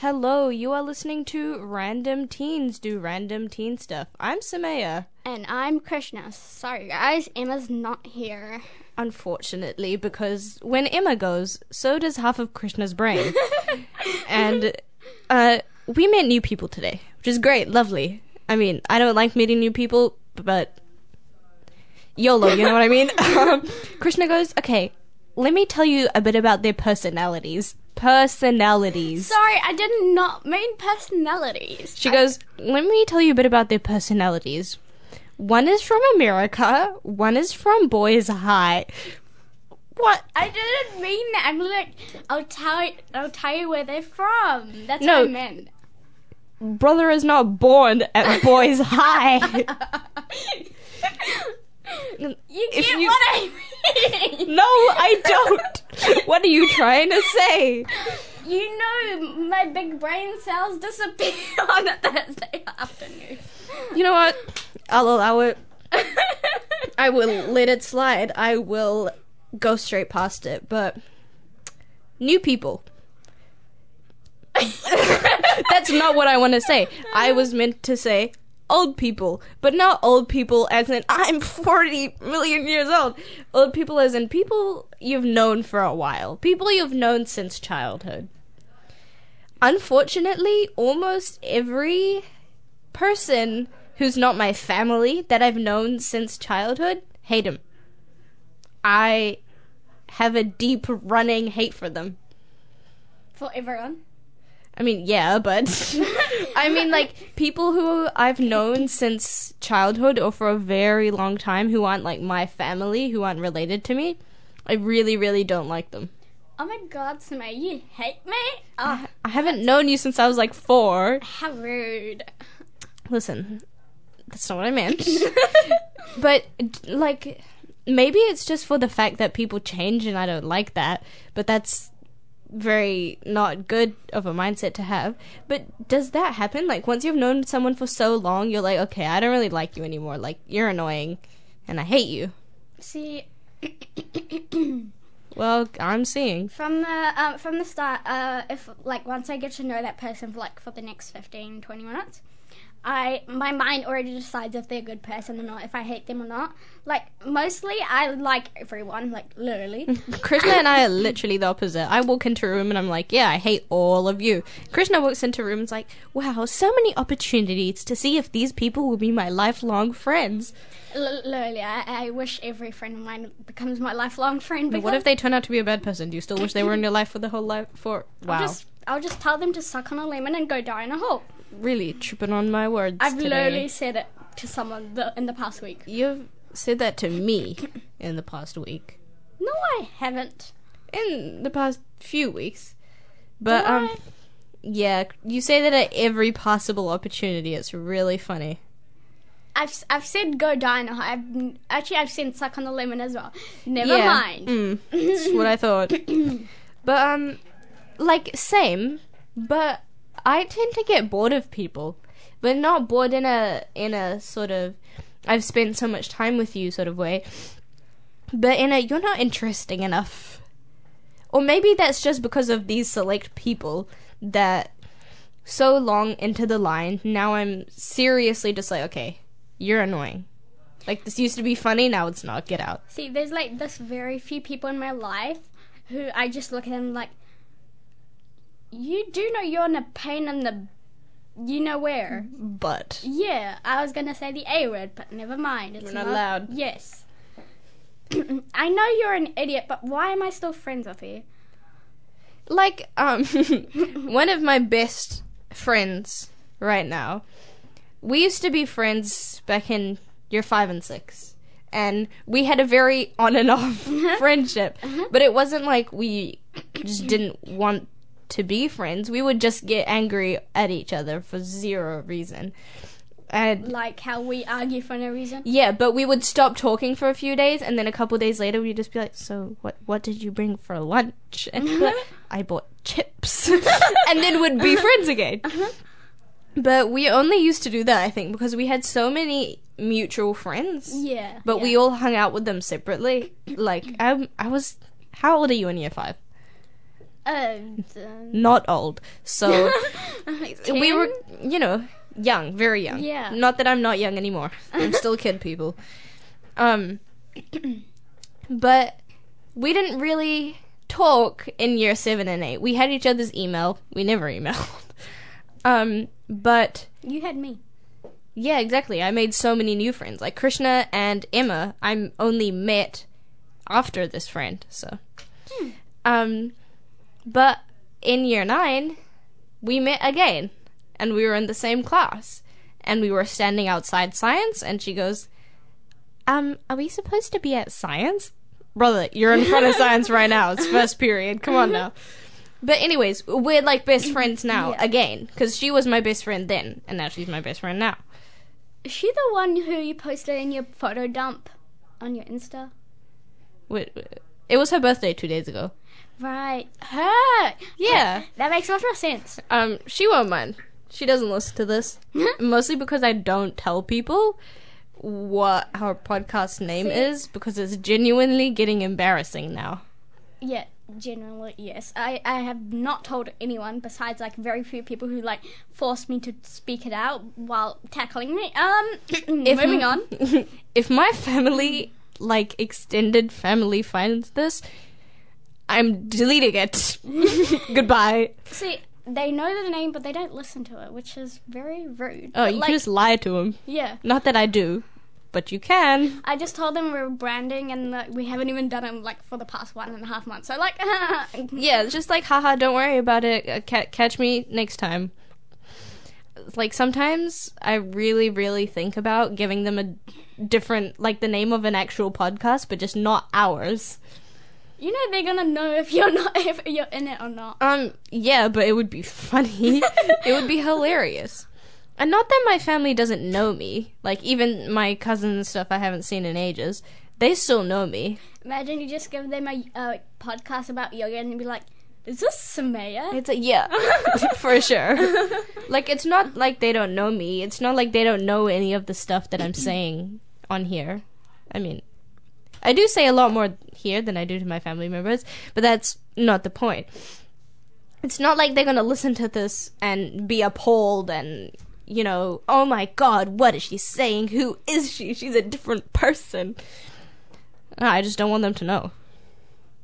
Hello, you are listening to Random Teens Do Random Teen Stuff. I'm Samaya. And I'm Krishna. Sorry, guys, Emma's not here. Unfortunately, because when Emma goes, so does half of Krishna's brain. and uh, we met new people today, which is great, lovely. I mean, I don't like meeting new people, but YOLO, you know what I mean? Um, Krishna goes, okay, let me tell you a bit about their personalities. Personalities. Sorry, I did not mean personalities. She goes, Let me tell you a bit about their personalities. One is from America, one is from Boys High. What? I didn't mean that. I'm like, I'll tell, I'll tell you where they're from. That's No. what I meant. Brother is not born at Boys High. You If get you- what I mean? No, I don't. What are you trying to say? You know, my big brain cells disappear on a Thursday afternoon. You know what? I'll allow it. I will let it slide. I will go straight past it. But new people. That's not what I want to say. I was meant to say old people, but not old people as in I'm 40 million years old. Old people as in people you've known for a while, people you've known since childhood. Unfortunately, almost every person who's not my family that I've known since childhood hate him. I have a deep running hate for them. For everyone. I mean, yeah, but I mean, like people who I've known since childhood or for a very long time who aren't like my family, who aren't related to me. I really, really don't like them. Oh my god, Samay, you hate me? Oh, I haven't known you since I was like four. how rude. Listen, that's not what I meant. but like, maybe it's just for the fact that people change, and I don't like that. But that's very not good of a mindset to have. But does that happen? Like, once you've known someone for so long, you're like, okay, I don't really like you anymore. Like, you're annoying, and I hate you. See, Well, I'm seeing. from the um, from the start, uh, if like once I get to know that person for like for the next 15, 20 minutes, I my mind already decides if they're a good person or not, if I hate them or not. Like mostly, I like everyone, like literally. Krishna and I are literally the opposite. I walk into a room and I'm like, yeah, I hate all of you. Krishna walks into a room and is like, wow, so many opportunities to see if these people will be my lifelong friends. L- literally, I, I wish every friend of mine becomes my lifelong friend. But Because what if they turn out to be a bad person? Do you still wish they were in your life for the whole life? For wow, I'll just I'll just tell them to suck on a lemon and go die in a hole. Really tripping on my words I've today. literally said it to someone the, in the past week. You've said that to me in the past week, No, I haven't. in the past few weeks, but Did um, I? yeah, you say that at every possible opportunity. It's really funny. I've I've said go die in. I've actually I've said suck on the lemon as well. Never Yeah. mind. Mm, that's what I thought. But um, like same, but I tend to get bored of people, but not bored in a in a sort of I've spent so much time with you sort of way, but in a you're not interesting enough. Or maybe that's just because of these select people that so long into the line, now I'm seriously just like, okay, you're annoying. Like this used to be funny, now it's not. Get out. See, there's like this very few people in my life who I just look at them like, you do know you're in a pain in the, you know where. But Yeah, I was gonna say the A word, but never mind. It's We're not allowed. Yes. I know you're an idiot, but why am I still friends with you? like um one of my best friends right now we used to be friends back in year five and six and we had a very on and off friendship but it wasn't like we just didn't want to be friends. We would just get angry at each other for zero reason. And Like how we argue for no reason. yeah, but we would stop talking for a few days, and then a couple days later, we'd just be like, "So, what? What did you bring for lunch?" And like, I bought chips, and then would be friends again. Uh-huh. But we only used to do that, I think, because we had so many mutual friends. Yeah. But yeah. we all hung out with them separately. Like I, I was. How old are you in year five? Uh, Not old. So we were, you know, young, very young. Yeah. Not that I'm not young anymore. I'm still a kid, people. Um, but we didn't really talk in year seven and eight. We had each other's email. We never emailed. Um, but You had me. yeah, exactly. I made so many new friends. Like Krishna and Emma, I'm only met after this friend. So, um, but in year nine, we met again, and we were in the same class, and we were standing outside science, and she goes, "Um, are we supposed to be at science?" Brother, you're in front of science right now. It's first period. Come on now. But anyways, we're like best friends now Yeah. again because she was my best friend then, and now she's my best friend now. Is she the one who you posted in your photo dump on your Insta? Wait, it was her birthday two days ago. Right. Her. Yeah. That makes much more sense. Um, she won't mind. She doesn't listen to this. Mostly because I don't tell people what our podcast name See- is because it's genuinely getting embarrassing now. Yeah, generally, yes. I, I have not told anyone besides like very few people who like forced me to speak it out while tackling me. Um, moving on. if my family, like extended family, finds this, I'm deleting it. Goodbye. See, they know the name, but they don't listen to it, which is very rude. Oh, But, you like, can just lie to them. yeah. Not that I do, but you can. I just told them we are branding and that we haven't even done it like for the past one and a half months. So like, Yeah, just like, haha, don't worry about it. Uh, ca- catch me next time. Like, sometimes I really, really think about giving them a different, like the name of an actual podcast, but just not ours. You know they're gonna know if you're not if you're in it or not. Um, yeah, but it would be funny. it would be hilarious. And not that my family doesn't know me. Like, even my cousins and stuff I haven't seen in ages, they still know me. Imagine you just give them a uh, podcast about yoga and be like, "Is this Samaya?" It's a yeah, for sure. Like it's not like they don't know me. It's not like they don't know any of the stuff that I'm saying on here. I mean, I do say a lot more here than I do to my family members, but that's not the point. It's not like they're gonna listen to this and be appalled and you know, oh my god, what is she saying? Who is she? She's a different person. I just don't want them to know.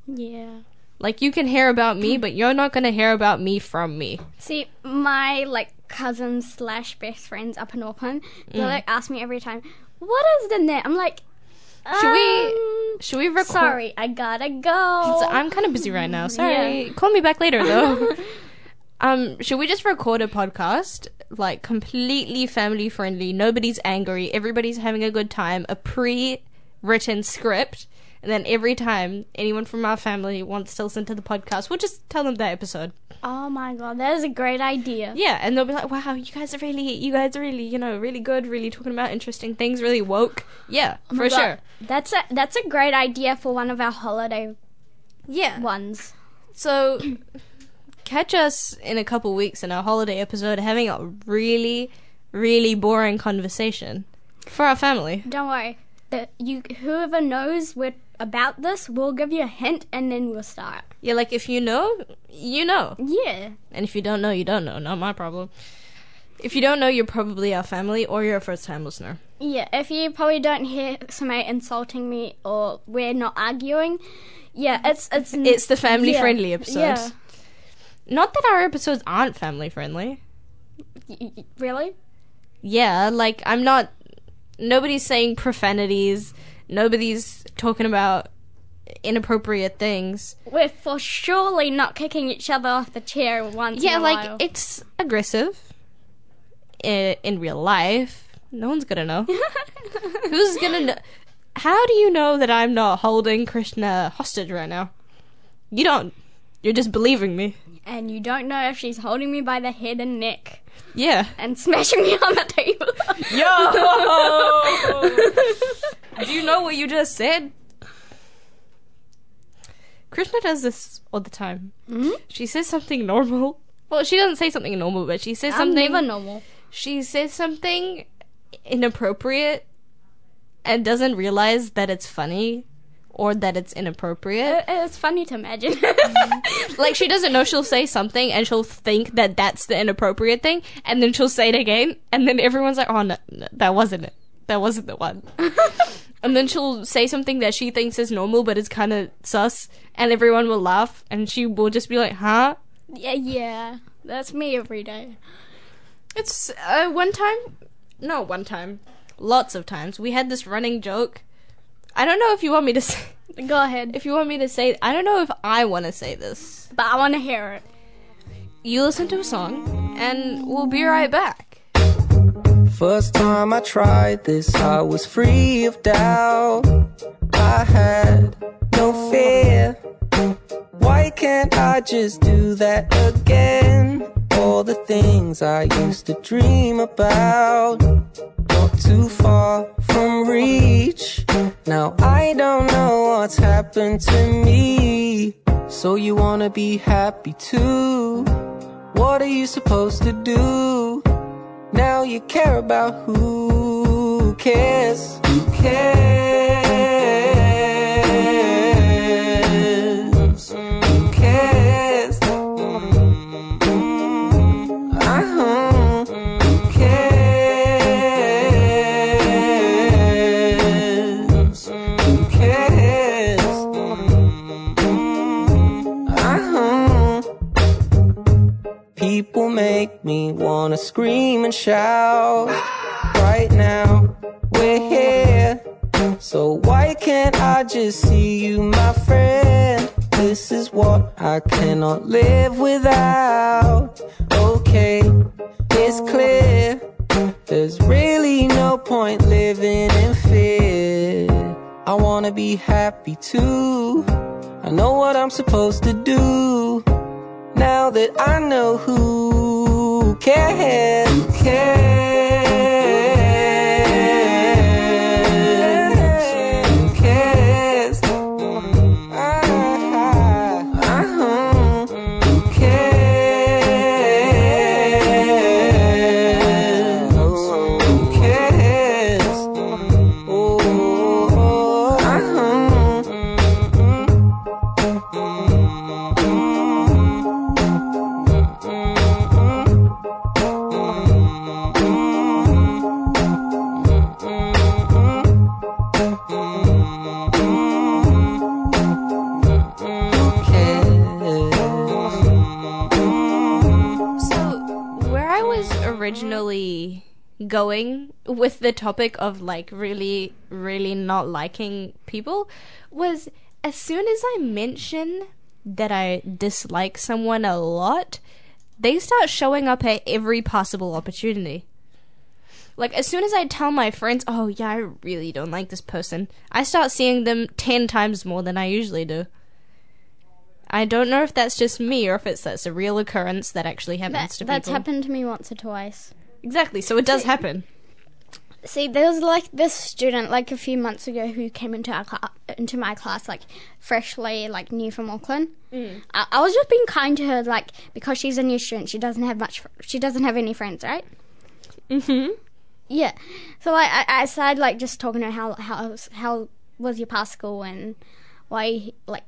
Yeah. Like you can hear about me, but you're not gonna hear about me from me. See, my like cousins slash best friends up in Auckland, they Mm. like ask me every time, "What is the net?" I'm like, Should we- um, Should we record? Sorry, I gotta go. I'm kind of busy right now. Sorry. Call me back later though. um, should we just record a podcast like completely family friendly? Nobody's angry. Everybody's having a good time. A pre-written script, and then every time anyone from our family wants to listen to the podcast, we'll just tell them that episode. oh my god, that is a great idea. Yeah, and they'll be like, "Wow, you guys are really, you guys are really, you know, really good. Really talking about interesting things. Really woke. Yeah, Oh for God. sure. That's a that's a great idea for one of our holiday Yeah. ones. So, catch us in a couple weeks in our holiday episode having a really, really boring conversation for our family. Don't worry. The, you whoever knows what about this, we'll give you a hint and then we'll start. Yeah, like if you know, you know. Yeah. And if you don't know, you don't know. Not my problem. If you don't know, you're probably our family or you're a first time listener. Yeah, if you probably don't hear somebody insulting me or we're not arguing, yeah, it's it's It's the family yeah, friendly episodes. Yeah. Not that our episodes aren't family friendly. Y- y- really? Yeah, like I'm not. Nobody's saying profanities. Nobody's talking about inappropriate things. We're for surely not kicking each other off the chair once Yeah, in a like while. it's aggressive in, in real life. No one's gonna know. Who's gonna know? How do you know that I'm not holding Krishna hostage right now? You don't. You're just believing me. And you don't know if she's holding me by the head and neck Yeah. and smashing me on the table. Yo! Do you know what you just said? Krishna does this all the time. Hmm? She says something normal. Well, she doesn't say something normal, but she says I'm something. never normal. She says something inappropriate and doesn't realize that it's funny or that it's inappropriate. It- It's funny to imagine. like she doesn't know she'll say something and she'll think that that's the inappropriate thing and then she'll say it again and then everyone's like oh no, no that wasn't it that wasn't the one and then she'll say something that she thinks is normal but is kind of sus and everyone will laugh and she will just be like huh yeah, yeah. That's me every day. it's uh, one time no one time lots of times we had this running joke i don't know if you want me to say Go ahead. if you want me to say i don't know if i want to say this But I want to hear it. you listen to a song and we'll be right back First time I tried this, I was free of doubt. I had no fear. Why can't I just do that again? All the things I used to dream about. Not too far from reach. Now I don't know what's happened to me. So you wanna be happy too? What are you supposed to do? Now you care about who cares. Who cares? Me wanna scream and shout. Right now, we're here. So why can't I just see you, my friend? This is what I cannot live without. Okay, it's clear. There's really no point living in fear. I wanna be happy too. I know what I'm supposed to do. Now that I know who cares, who cares, going with the topic of like really, really not liking people was as soon as I mention that I dislike someone a lot, they start showing up at every possible opportunity. Like, as soon as I tell my friends, oh, yeah, I really don't like this person, I start seeing them 10 times more than I usually do. I don't know if that's just me or if it's that's a real occurrence that actually happens That, to people. that's happened to me once or twice. Exactly, so it does happen. See, there was like this student like a few months ago who came into our cla- into my class like freshly like new from Auckland. Mm. I-, I was just being kind to her like because she's a new student, she doesn't have much. Fr- she doesn't have any friends, right? Mm-hmm. Yeah. So like I, I started like just talking to her how how how was your past school and why like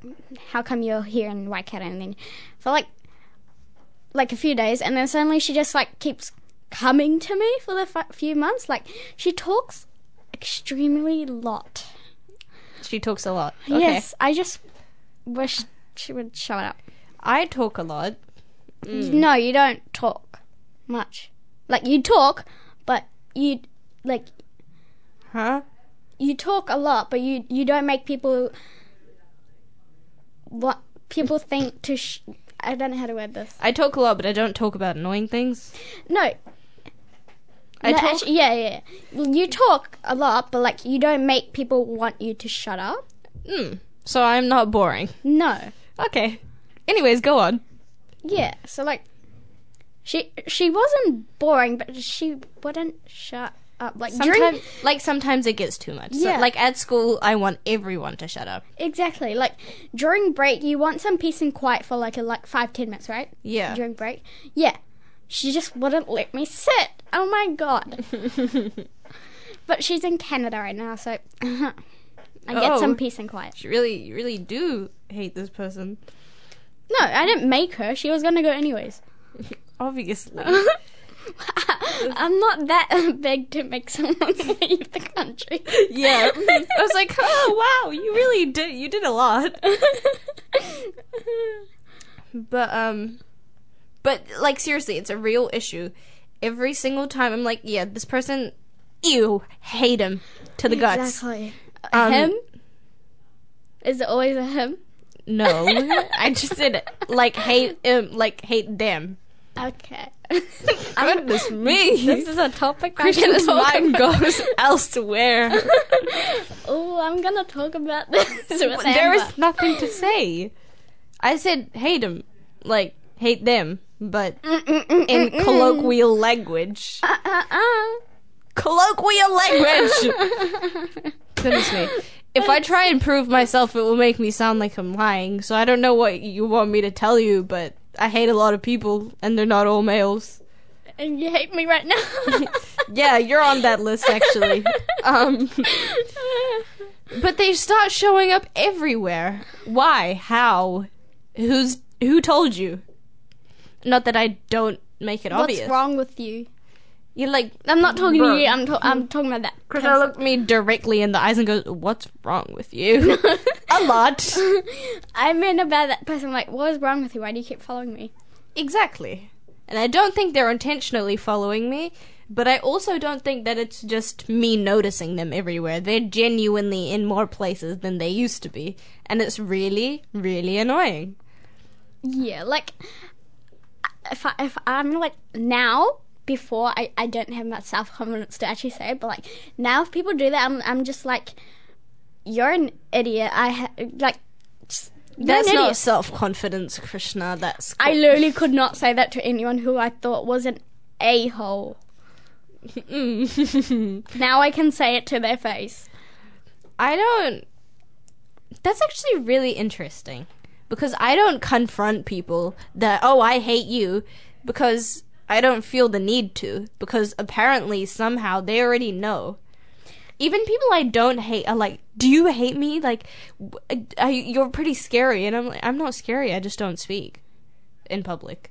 how come you're here in Waikato and then for like like a few days and then suddenly she just like keeps coming to me for the f- few months like she talks extremely lot. She talks a lot. Okay. Yes, I just wish she would shut up. I talk a lot. Mm. No, you don't talk much. Like you talk, but you like Huh? you talk a lot, but you you don't make people what people think to. Sh- I don't know how to word this. I talk a lot, but I don't talk about annoying things. No, I no, talk. actually, yeah, yeah. You talk a lot, but like you don't make people want you to shut up. Mm, so I'm not boring. No, Okay. Anyways, go on. Yeah, so like she she wasn't boring, but she wouldn't shut up. Like Sometimes, during like sometimes it gets too much. So, Yeah. like at school, I want everyone to shut up. exactly like during break, you want some peace and quiet for like a like five ten minutes, right? Yeah. During break, yeah. She just wouldn't let me sit. Oh my god! but she's in Canada right now, so I get Oh. some peace and quiet. You really, you really do hate this person. No, I didn't make her. She was gonna go anyways. Obviously. I'm not that big to make someone leave the country. yeah. I was like, oh wow, you really did. You did a lot. But um, but like seriously, it's a real issue. Every single time, I'm like, yeah, this person, ew, hate him to the guts. Exactly. Um, him? Is it always a him? No, I just said like hate him, like hate them. Okay. Goodness me. This is a topic I Krishna's mind about. goes elsewhere. oh, I'm gonna talk about this with there Amber. is nothing to say. I said hate them, like hate them, but in colloquial language. Uh, uh, uh. Colloquial language. Goodness me. If I try and prove myself, it will make me sound like I'm lying. So I don't know what you want me to tell you, but I hate a lot of people, and they're not all males. And you hate me right now. Yeah, you're on that list actually. Um, but they start showing up everywhere. Why? How? Who's who told you? Not that I don't make it What's obvious. What's wrong with you? You're like I'm not talking Bro. to you. I'm I'm talking about that. Krishna looked me directly in the eyes and goes, "What's wrong with you?" a lot. I meant about that person. Like, what is wrong with you? Why do you keep following me? Exactly. And I don't think they're intentionally following me, but I also don't think that it's just me noticing them everywhere. They're genuinely in more places than they used to be, and it's really, really annoying. Yeah, like if I if I'm like now before I, I don't have much self confidence to actually say it, but like now if people do that, I'm I'm just like you're an idiot. I ha- like just, That's not self confidence, Krishna. That's I literally could not say that to anyone who I thought was an a hole. Mm. Now I can say it to their face. I don't. That's actually really interesting because I don't confront people that oh I hate you because I don't feel the need to because apparently somehow they already know. Even people I don't hate are like, "Do you hate me? Like, I, you're pretty scary." And I'm like, "I'm not scary. I just don't speak in public."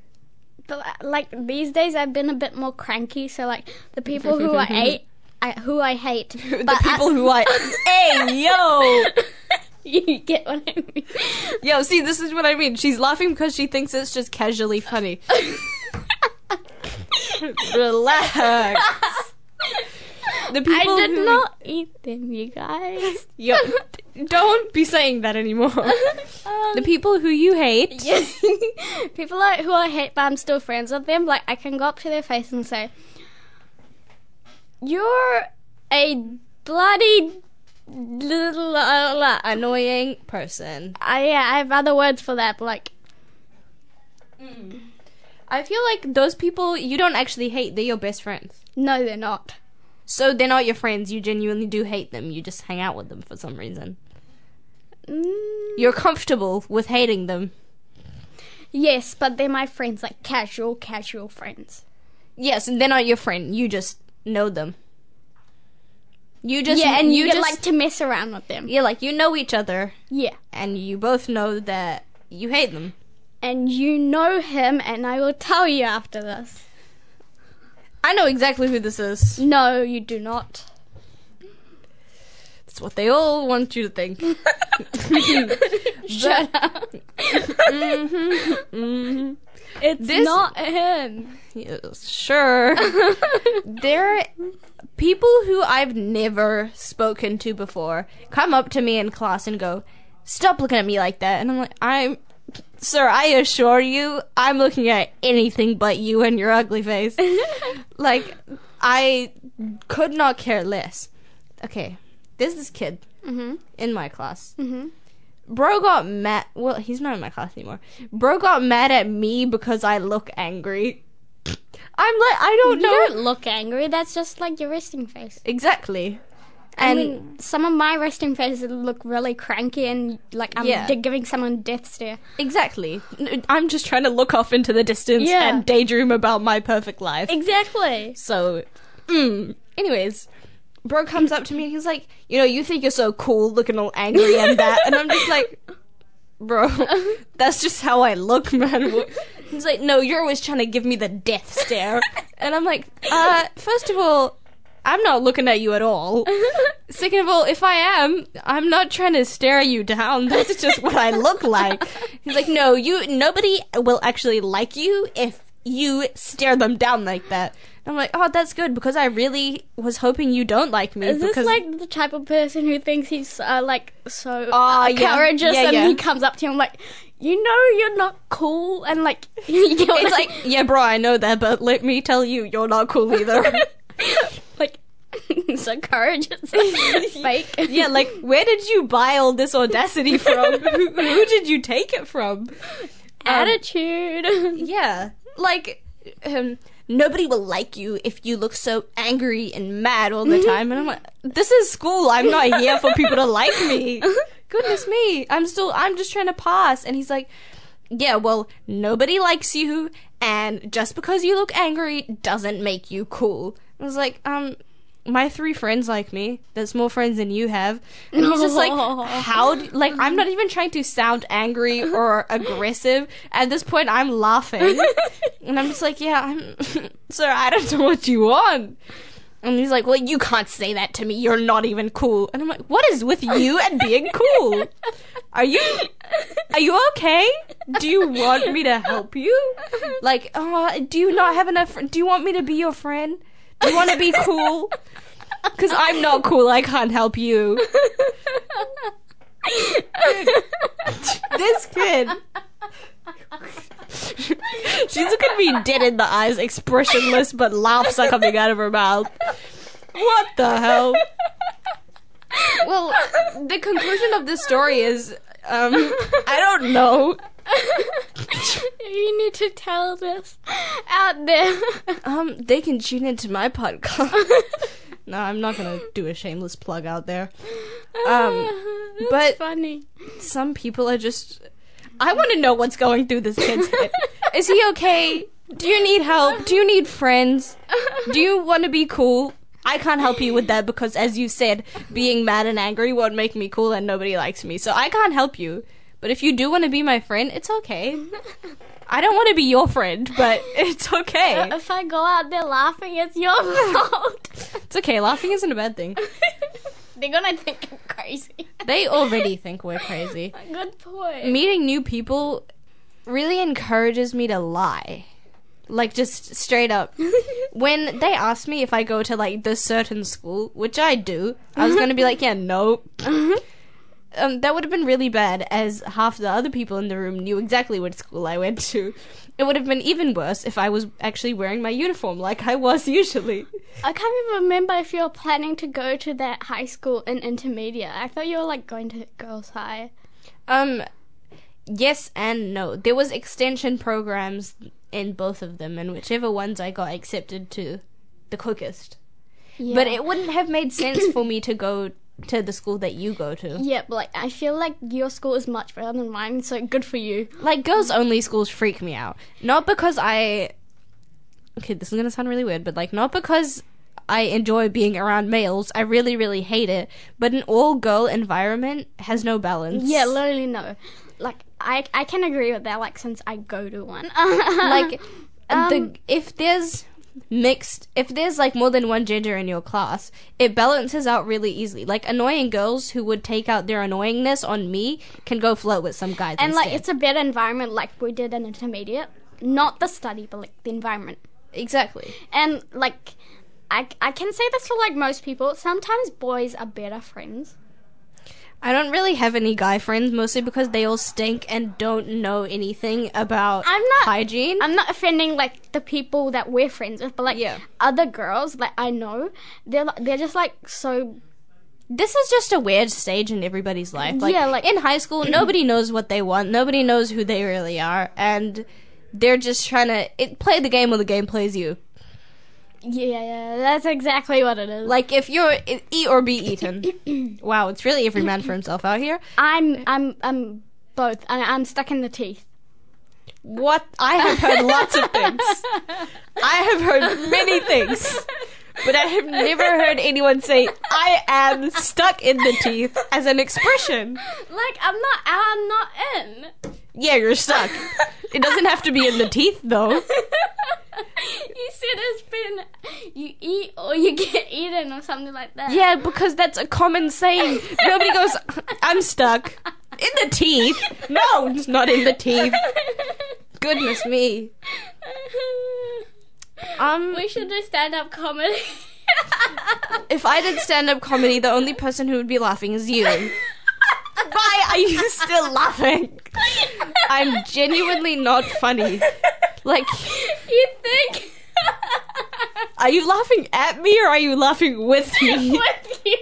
But uh, like these days, I've been a bit more cranky. So like the people who I hate, I, who I hate, the people who I, hey yo, you get what I mean. yo, see, this is what I mean. She's laughing because she thinks it's just casually funny. Relax. The people I did who- not eat them, you guys. Yo, don't be saying that anymore. the um, people who you hate. Yeah. people like who I hate, but I'm still friends with them. Like I can go up to their face and say, "You're a bloody little." Uh, Annoying person. I yeah, I have other words for that. But like, I feel like those people you don't actually hate. They're your best friends. no, they're not. So they're not your friends. You genuinely do hate them. You just hang out with them for some reason. Mm, You're comfortable with hating them. yes, but they're my friends, like casual, casual friends. Yes, and they're not your friend. You just know them. You just yeah, and you, get just like to mess around with them. yeah, like you know each other, Yeah. and you both know that you hate them. And you know him, and I will tell you after this. I know exactly who this is. No, you do not. That's what they all want you to think. Shut up. hmm It's This- not him. Yes, sure. there, people who I've never spoken to before come up to me in class and go, "Stop looking at me like that," and I'm like, "I'm." Sir, I assure you, I'm looking at anything but you and your ugly face. like, I could not care less. Okay, there's this kid Mm-hmm. in my class. Mm-hmm. bro got mad. Well, he's not in my class anymore. Bro got mad at me because I look angry. I'm like, I don't You know don't look angry. That's just like your resting face. exactly. I And mean, some of my resting faces look really cranky and like I'm Yeah. d- giving someone death stare. exactly, I'm just trying to look off into the distance Yeah. and daydream about my perfect life. Exactly. So, mm. anyways, bro comes up to me and he's like, you know, you think you're so cool looking all angry and that. And I'm just like, bro, that's just how I look, man. He's like, no, you're always trying to give me the death stare. And I'm like, uh, first of all, I'm not looking at you at all. Second of all, if I am, I'm not trying to stare you down. That's just what I look like. He's like, no, you, nobody will actually like you if you stare them down like that. I'm like, oh, that's good because I really was hoping you don't like me Is this like the type of person who thinks he's uh, like so uh, yeah. courageous Yeah, and yeah. he comes up to him like, you know, you're not cool and like, you know, it's like, yeah, bro, I know that, but let me tell you, you're not cool either. like so courageous, fake. yeah, like, where did you buy all this audacity from? who, who did you take it from? attitude. Yeah, like um, nobody will like you if you look so angry and mad all the time. And I'm like, this is school. I'm not here for people to like me. Goodness me, I'm still. I'm just trying to pass. And he's like, yeah, well, nobody likes you, and just because you look angry doesn't make you cool. I was like, um. My three friends like me. that's more friends than you have. And he's just like, how? Do, like, I'm not even trying to sound angry or aggressive. At this point, I'm laughing. And I'm just like, yeah, I'm. Sir, I don't know what you want. And he's like, well, you can't say that to me. You're not even cool. And I'm like, what is with you and being cool? Are you. Are you okay? Do you want me to help you? Like, uh, do you not have enough. Do you want me to be your friend? Do you want to be cool? Because I'm not cool. I can't help you. This kid. She's looking at me dead in the eyes, expressionless, but laughs are coming out of her mouth. What the hell? Well, the conclusion of this story is, um, I don't know. you need to tell this out there. Um, they can tune into my podcast. no, I'm not gonna do a shameless plug out there. Um, That's but- funny. some people are just. I want to know what's going through this kid's head. Is he okay? Do you need help? Do you need friends? Do you want to be cool? I can't help you with that because, as you said, being mad and angry won't make me cool and nobody likes me. So I can't help you. But if you do want to be my friend, it's okay. I don't want to be your friend, but it's okay. Uh, if I go out there laughing, it's your fault. It's okay. Laughing isn't a bad thing. They're gonna think I'm crazy. They already think we're crazy. Good point. meeting new people really encourages me to lie. Like just straight up. when they ask me if I go to like this certain school, which I do, I was gonna be like, yeah, nope. Um, that would have been really bad, as half the other people in the room knew exactly what school I went to. It would have been even worse if I was actually wearing my uniform like I was usually. I can't even remember if you were planning to go to that high school in intermediate. I thought you were like going to girls' high. Um, yes and no. There was extension programs in both of them, and whichever ones I got accepted to, the quickest. Yeah. But it wouldn't have made sense for me to go to the school that you go to. Yeah, but like I feel like your school is much better than mine, so good for you. Like girls only schools freak me out. Not because I Okay, this is going to sound really weird, but like not because I enjoy being around males. I really really hate it, but an all girl environment has no balance. Yeah, literally no. Like I I can agree with that. Like since I go to one, like Um, the if there's mixed if there's like more than one gender in your class it balances out really easily like annoying girls who would take out their annoyingness on me can go flirt with some guys and like it's a better environment, like we did in intermediate. Not the study, but like the environment. exactly And like I I can say this for like most people. Sometimes boys are better friends. I don't really have any guy friends mostly because they all stink and don't know anything about I'm not hygiene I'm not offending like the people that we're friends with, but like Yeah. other girls that I know, they're they're just like so this is just a weird stage in everybody's life. Like, Yeah, like- in high school, nobody knows what they want. Nobody knows who they really are, and they're just trying to it, play the game while the game plays you. Yeah, yeah, that's exactly what it is. Like if you're eat or be eaten. wow, it's really every man for himself out here. I'm, I'm, I'm both, and I'm stuck in the teeth. What I have heard lots of things. I have heard many things. But I have never heard anyone say I am stuck in the teeth as an expression. Like I'm not, I'm not in. Yeah, you're stuck. It doesn't have to be in the teeth though. you said it's been you eat or you get eaten or something like that. Yeah, because that's a common saying. Nobody goes, I'm stuck. In the teeth? No, it's not in the teeth. Goodness me. Um, we should do stand up comedy. if I did stand up comedy, the only person who would be laughing is you. Why are you still laughing? I'm genuinely not funny. Like, you think are you laughing at me or are you laughing with me? with you?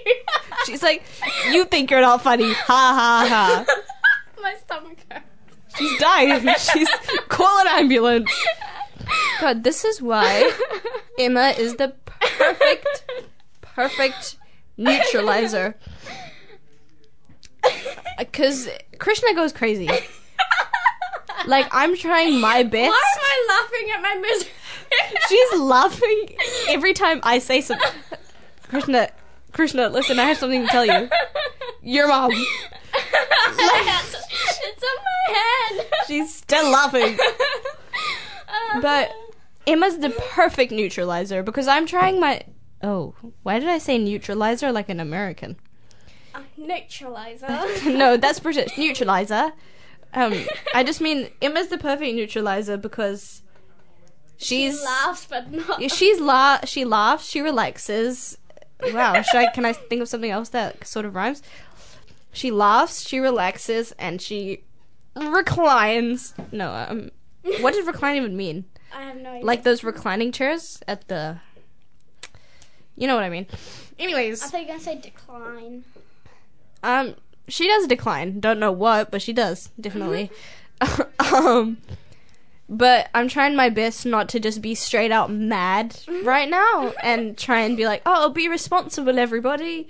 She's like, you think you're not funny. Ha ha ha. My stomach hurts. She's dying. She's call an ambulance. God, this is why Emma is the perfect, perfect neutralizer. Because Krishna goes crazy. Like I'm trying my best. Why am I laughing at my misery? She's laughing every time I say something. Krishna, Krishna, listen, I have something to tell you. Your mom. it's, it's on my head. She's still laughing. But Emma's the perfect neutralizer because I'm trying my. Oh, why did I say neutralizer like an American? neutralizer. no, that's British. Neutralizer. Um, I just mean Emma's the perfect neutralizer because she's She laughs, but not. She's la she laughs, she relaxes. Wow, should I can I think of something else that sort of rhymes? She laughs, she relaxes, and she reclines. No, um, what does recline even mean? I have no idea. Like those reclining chairs at the. You know what I mean. Anyways, I thought you were gonna say decline. um, she does decline. Don't know what, but she does definitely. um, but I'm trying my best not to just be straight out mad right now and try and be like, "Oh, be responsible, everybody."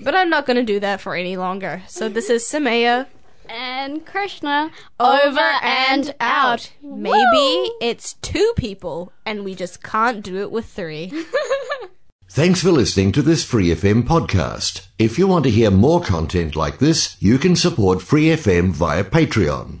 But I'm not gonna do that for any longer. So this is Samaya And Krishna over and out. Maybe it's two people, and we just can't do it with three. Thanks for listening to this Free FM podcast. If you want to hear more content like this, you can support Free FM via Patreon.